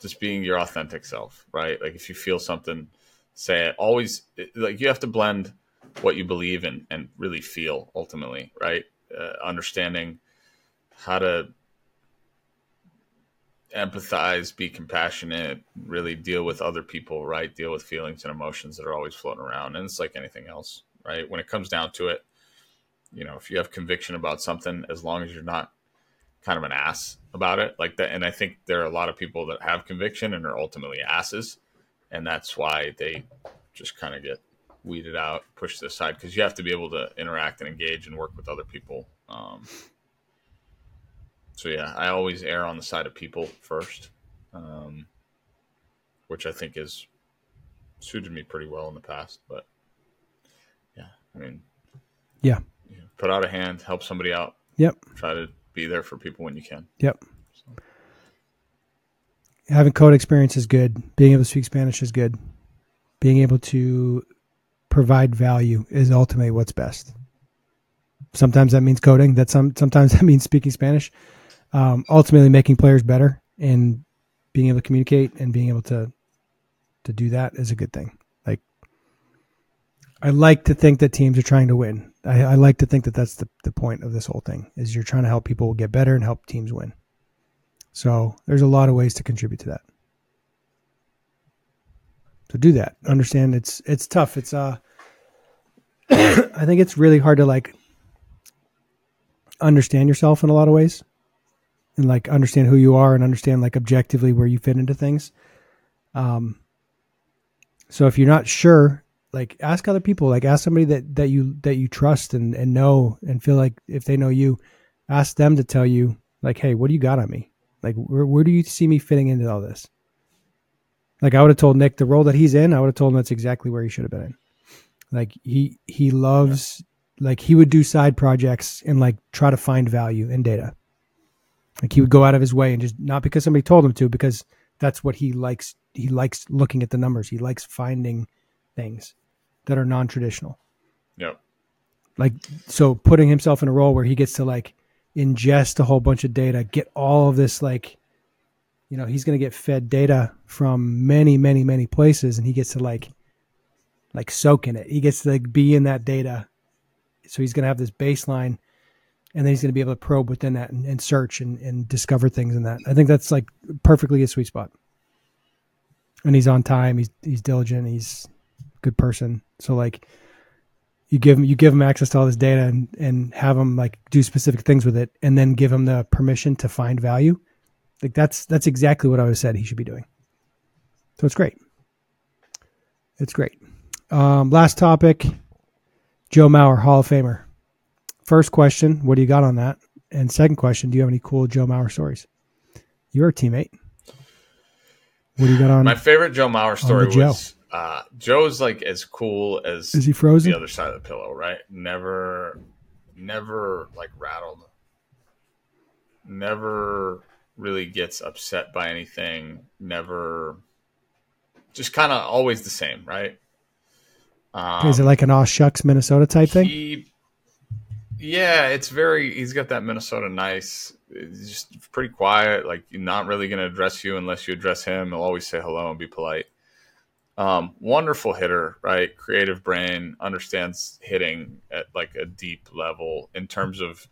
just being your authentic self, right? Like if you feel something, say it. Always like you have to blend what you believe in and really feel ultimately, right? Uh, understanding how to empathize, be compassionate, really deal with other people, right? Deal with feelings and emotions that are always floating around. And it's like anything else, right? When it comes down to it, you know, if you have conviction about something, as long as you're not kind of an ass about it, like that. And I think there are a lot of people that have conviction and are ultimately asses. And that's why they just kind of get weeded out, pushed to the side, because you have to be able to interact and engage and work with other people. Um, so yeah, I always err on the side of people first, um, which I think has suited me pretty well in the past. But yeah, I mean, Yeah. know, put out a hand, help somebody out. Yep. Try to be there for people when you can. Yep. Having code experience is good. Being able to speak Spanish is good. Being able to provide value is ultimately what's best. Sometimes that means coding. That some sometimes that means speaking Spanish. Um, ultimately, making players better and being able to communicate and being able to to do that is a good thing. Like, I like to think that teams are trying to win. I, I like to think that that's the, the point of this whole thing is you're trying to help people get better and help teams win. So there's a lot of ways to contribute to that. So do that. Understand it's it's tough. It's uh I think it's really hard to like understand yourself in a lot of ways and like understand who you are and understand like objectively where you fit into things. Um so if you're not sure, like ask other people, like ask somebody that that you that you trust and and know and feel like if they know you, ask them to tell you like, "Hey, what do you got on me? Like where where do you see me fitting into all this?" Like I would have told Nick the role that he's in, I would have told him that's exactly where he should have been in. Like he he loves like he would do side projects and like try to find value in data. Like he would go out of his way and just not because somebody told him to, because that's what he likes. He likes looking at the numbers. He likes finding things that are non-traditional. Yep. Like so putting himself in a role where he gets to like ingest a whole bunch of data, get all of this like you know, he's going to get fed data from many, many, many places and he gets to like like soak in it. He gets to like be in that data. So he's going to have this baseline and then he's going to be able to probe within that and, and search and, and discover things in that. I think that's like perfectly a sweet spot. And he's on time. He's he's diligent. He's good person. So like, you give him you give them access to all this data and and have them like do specific things with it, and then give them the permission to find value. Like that's that's exactly what I was said he should be doing. So it's great. It's great. Um, last topic: Joe Mauer, Hall of Famer. First question: What do you got on that? And second question: Do you have any cool Joe Mauer stories? You're a teammate. What do you got on? My favorite Joe Mauer story was uh, Joe's like as cool as is he frozen? The other side of the pillow, right? Never, never like rattled. Never really gets upset by anything. Never, just kind of always the same, right? Um, is it like an aw shucks Minnesota type thing? Yeah, it's very. He's got that Minnesota nice. It's just pretty quiet. Like not really going to address you unless you address him. He'll always say hello and be polite. Um, wonderful hitter, right? Creative brain, understands hitting at like a deep level in terms of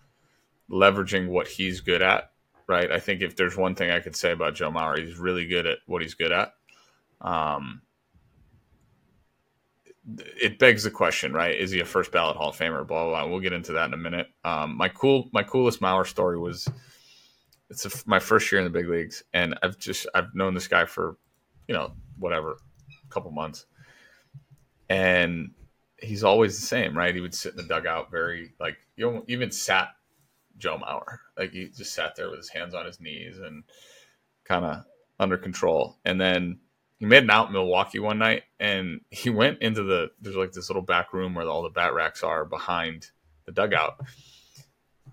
leveraging what he's good at, right? I think if there's one thing I could say about Joe Mauer, he's really good at what he's good at. Um, it begs the question, right? Is he a first ballot Hall of Famer? Blah, blah, blah. We'll get into that in a minute. Um, my cool, my coolest Mauer story was it's a, my first year in the big leagues, and I've just I've known this guy for, you know, whatever couple months. And he's always the same, right? He would sit in the dugout very like you even sat Joe Mauer. Like he just sat there with his hands on his knees and kind of under control. And then he made an out in Milwaukee one night and he went into the there's like this little back room where all the bat racks are behind the dugout.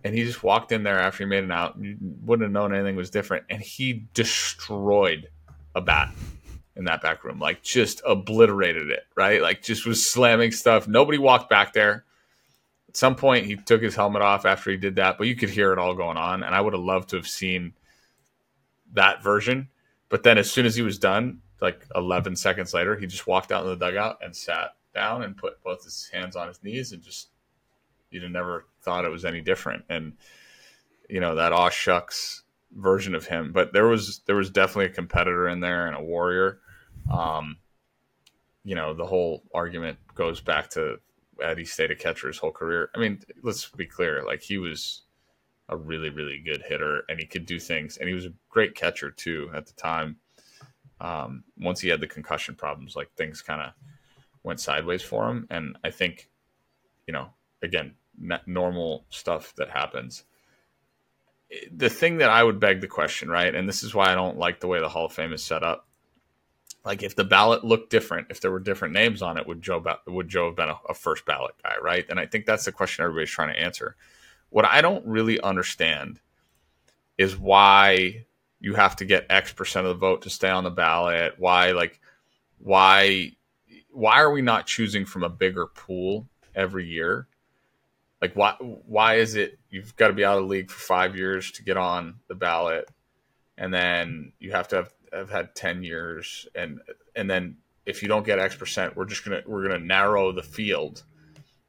And he just walked in there after he made an out. You wouldn't have known anything was different. And he destroyed a bat in that back room, like just obliterated it, right? Like just was slamming stuff. Nobody walked back there. At some point, he took his helmet off after he did that, but you could hear it all going on. And I would have loved to have seen that version. But then as soon as he was done, like 11 seconds later, he just walked out in the dugout and sat down and put both his hands on his knees and just, you'd never thought it was any different. And, you know, that aw shucks version of him. But there was, there was definitely a competitor in there and a warrior um, you know, the whole argument goes back to Eddie stayed a catcher his whole career. I mean, let's be clear, like he was a really, really good hitter and he could do things and he was a great catcher too at the time. Um, once he had the concussion problems, like things kind of went sideways for him. And I think, you know, again, normal stuff that happens. The thing that I would beg the question, right? And this is why I don't like the way the Hall of Fame is set up like if the ballot looked different, if there were different names on it, would Joe would Joe have been a, a, first ballot guy, right? And I think that's the question everybody's trying to answer. What I don't really understand is why you have to get X percent of the vote to stay on the ballot. Why like why why are we not choosing from a bigger pool every year? Like why why is it you've got to be out of the league for five years to get on the ballot, and then you have to have have had 10 years and and then if you don't get X percent, we're just gonna we're gonna narrow the field,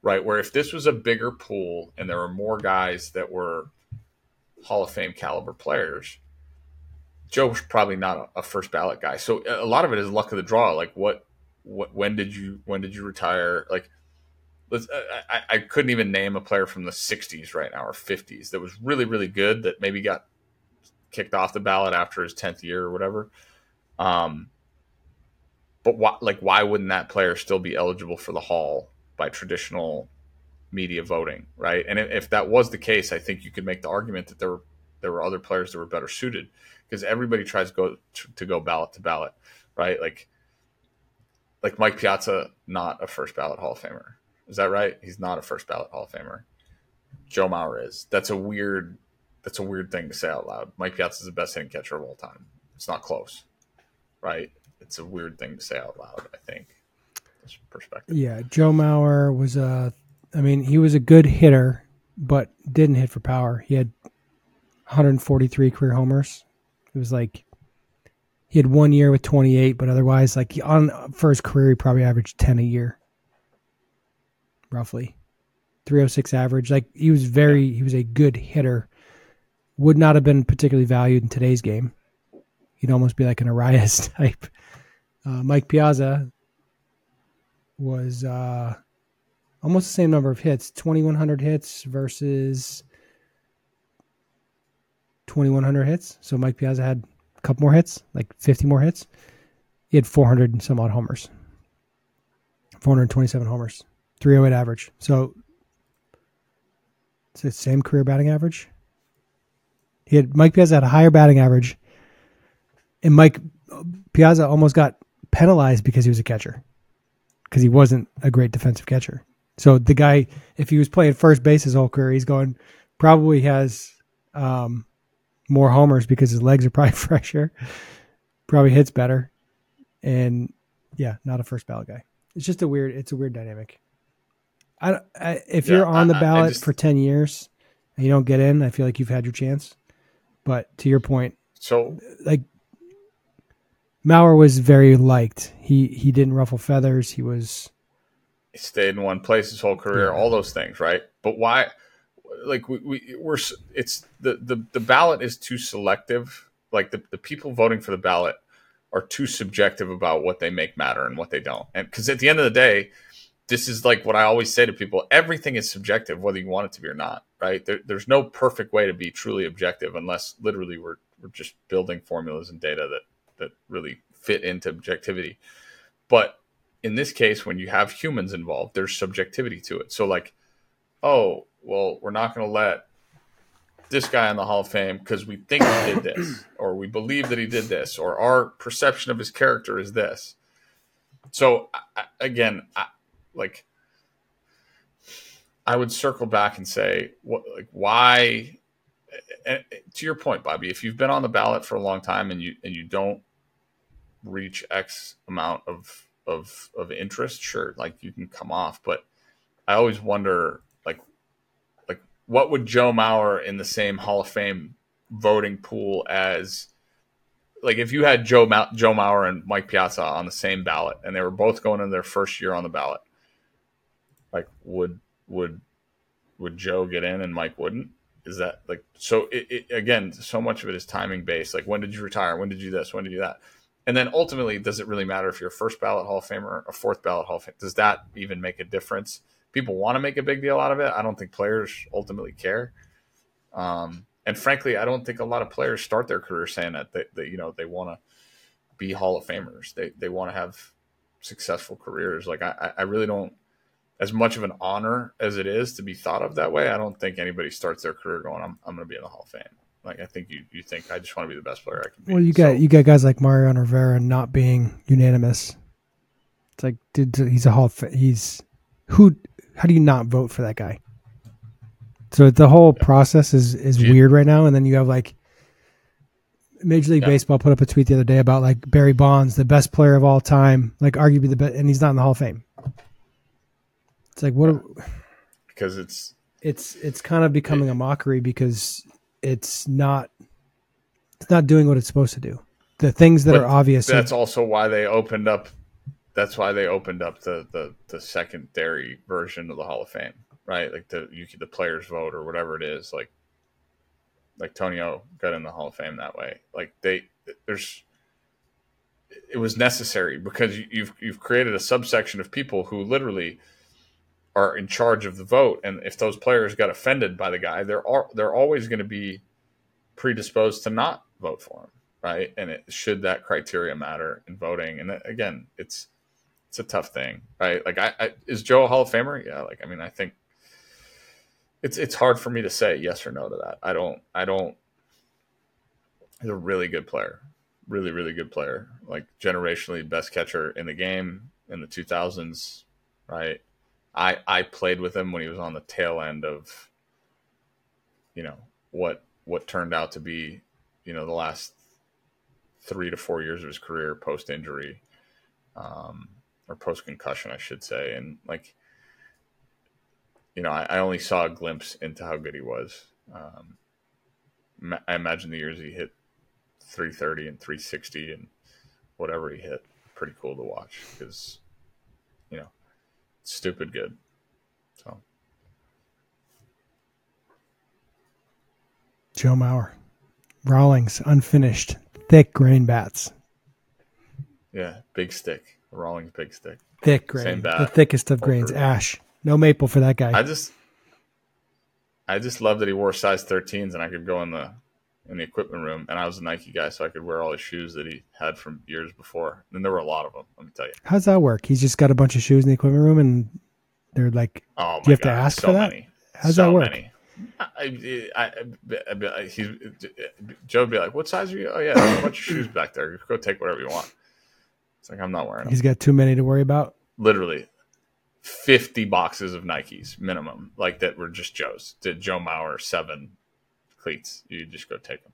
right? Where if this was a bigger pool and there were more guys that were Hall of Fame caliber players, Joe was probably not a, a first ballot guy. So a lot of it is luck of the draw. Like what what when did you when did you retire? Like let's I, I couldn't even name a player from the 60s right now or 50s that was really really good that maybe got kicked off the ballot after his 10th year or whatever. Um, but why, like, why wouldn't that player still be eligible for the Hall by traditional media voting, right? And if, if that was the case, I think you could make the argument that there were there were other players that were better suited because everybody tries to go to, to go ballot to ballot, right? Like, like Mike Piazza, not a first ballot Hall of Famer. Is that right? He's not a first ballot Hall of Famer. Joe Mauer is. That's a weird that's a weird thing to say out loud. Mike Piazza is the best hitting catcher of all time. It's not close, right? It's a weird thing to say out loud. I think. Perspective. Yeah, Joe Mauer was a. I mean, he was a good hitter, but didn't hit for power. He had 143 career homers. It was like he had one year with 28, but otherwise, like on his career, he probably averaged 10 a year, roughly 306 average. Like he was very, he was a good hitter. Would not have been particularly valued in today's game. He'd almost be like an Arraez type. Uh, Mike Piazza was uh, almost the same number of hits 2,100 hits versus 2,100 hits. So Mike Piazza had a couple more hits, like 50 more hits. He had 400 and some odd homers, 427 homers, 308 average. So it's the same career batting average. He had Mike Piazza had a higher batting average, and Mike Piazza almost got penalized because he was a catcher, because he wasn't a great defensive catcher. So the guy, if he was playing first base his whole career, he's going probably has um, more homers because his legs are probably fresher, probably hits better, and yeah, not a first ballot guy. It's just a weird. It's a weird dynamic. I, I if Yeah, you're on the I- I- I ballot just- for ten years and you don't get in, I feel like you've had your chance. But to your point, So like Mauer was very liked. He he didn't ruffle feathers. He was he stayed in one place his whole career, Yeah. all those things, right? But why? Like we, we we're it's the, the the ballot is too selective. Like the, the people voting for the ballot are too subjective about what they make matter and what they don't. And because at the end of the day, this is like what I always say to people: everything is subjective, whether you want it to be or not. Right? There, there's no perfect way to be truly objective, unless literally we're we're just building formulas and data that that really fit into objectivity. But in this case, when you have humans involved, there's subjectivity to it. So, like, oh, well, we're not going to let this guy in the Hall of Fame because we think he did this, or we believe that he did this, or our perception of his character is this. So, I, again, I, like, I would circle back and say, what, like, why? To your point, Bobby, if you've been on the ballot for a long time and you and you don't reach X amount of of of interest, sure, like you can come off. But I always wonder, like, like what would Joe Mauer in the same Hall of Fame voting pool as, like, if you had Joe Ma- Joe Mauer and Mike Piazza on the same ballot and they were both going in their first year on the ballot, like, would would would Joe get in and Mike wouldn't? Is that like so? It, it, again, so much of it is timing based. Like, when did you retire? When did you this? When did you that? And then ultimately, does it really matter if you're a first ballot Hall of Famer or a fourth ballot Hall of Fame? Does that even make a difference? People want to make a big deal out of it. I don't think players ultimately care. Um, and frankly, I don't think a lot of players start their career saying that they, that you know they want to be Hall of Famers. They they want to have successful careers. Like I, I really don't. As much of an honor as it is to be thought of that way, I don't think anybody starts their career going, "I'm, I'm going to be in the Hall of Fame." Like I think you, you think I just want to be the best player I can be. well. You got So- you got guys like Mariano Rivera not being unanimous. It's like, dude, he's a hall. Of, he's who? How do you not vote for that guy? So the whole process is is weird right now. And then you have like Major League Yeah. Baseball put up a tweet the other day about like Barry Bonds, the best player of all time, like arguably the best, and he's not in the Hall of Fame. It's like what? because it's It's it's kind of becoming a mockery because it's not it's not doing what it's supposed to do. The things that are obvious. that's also why they opened up that's why they opened up the the, the secondary version of the hall of fame right like the you could the players vote or whatever it is like like Tony O got in the hall of fame that way like they there's it was necessary because you've you've created a subsection of people who literally are in charge of the vote and if those players got offended by the guy they're all, they're always going to be predisposed to not vote for him right? And it, should that criteria matter in voting? And uh, again, it's it's a tough thing, right? Like, I, I is Joe a Hall of Famer? Yeah. Like, I mean, I think it's it's hard for me to say yes or no to that. I don't. I don't. He's a really good player, really really good player. Like generationally best catcher in the game in the 2000s, right? I I played with him when he was on the tail end of, you know what what turned out to be, you know, the last three to four years of his career post injury, um, or post concussion, I should say, and like you know, I, I, only saw a glimpse into how good he was. Um, I imagine the years he hit 330 and 360 and whatever he hit, pretty cool to watch because, stupid good. So, Joe Mauer, Rawlings, unfinished, thick grain bats. Yeah, big stick. Rawlings big stick. Thick grain. The thickest of grains. Ash. No maple for that guy. I just I just love that he wore size 13s and I could go in the in the equipment room and I was a Nike guy so I could wear all his shoes that he had from years before. And there were a lot of them, let me tell you. How's that work? He's just got a bunch of shoes in the equipment room and they're like oh do you have God, to ask so for that? Many. How's so that work? Many. I, I, I, he's, Joe would be like, "What size are you?" Oh yeah, there's a bunch of shoes back there. Go take whatever you want. It's like I'm not wearing them. He's got too many to worry about. Literally, fifty boxes of Nikes minimum, like that were just Joe's. Did Joe Mauer seven cleats? You just go take them.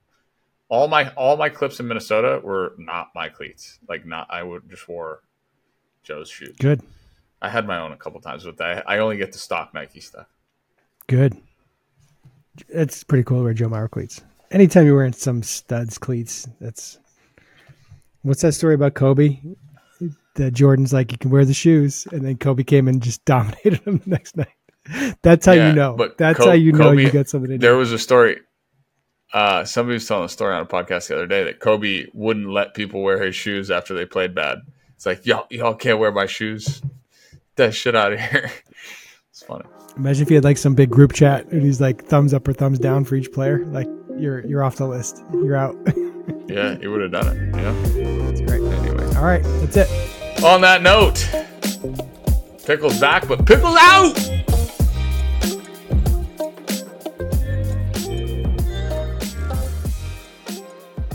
All my all my clips in Minnesota were not my cleats. Like not, I would just wore Joe's shoes. Good. I had my own a couple times, but I, I only get the stock Nike stuff. Good. That's pretty cool to wear Joe Mauer cleats. Anytime you're wearing some studs cleats, that's what's that story about Kobe? The Jordan's like you can wear the shoes, and then Kobe came and just dominated him the next night. That's how Yeah, you know. but That's Co- how you know Kobe- you got something to do. There was a story. Uh, somebody was telling a story on a podcast the other day that Kobe wouldn't let people wear his shoes after they played bad. It's like y'all, y'all can't wear my shoes. Get that shit out of here. It's funny. Imagine if he had like some big group chat and he's like thumbs up or thumbs down for each player. Like you're you're off the list. You're out. Yeah, he would have done it. Yeah. That's great. Anyway, All right, that's it. on that note, pickles back, but pickles out.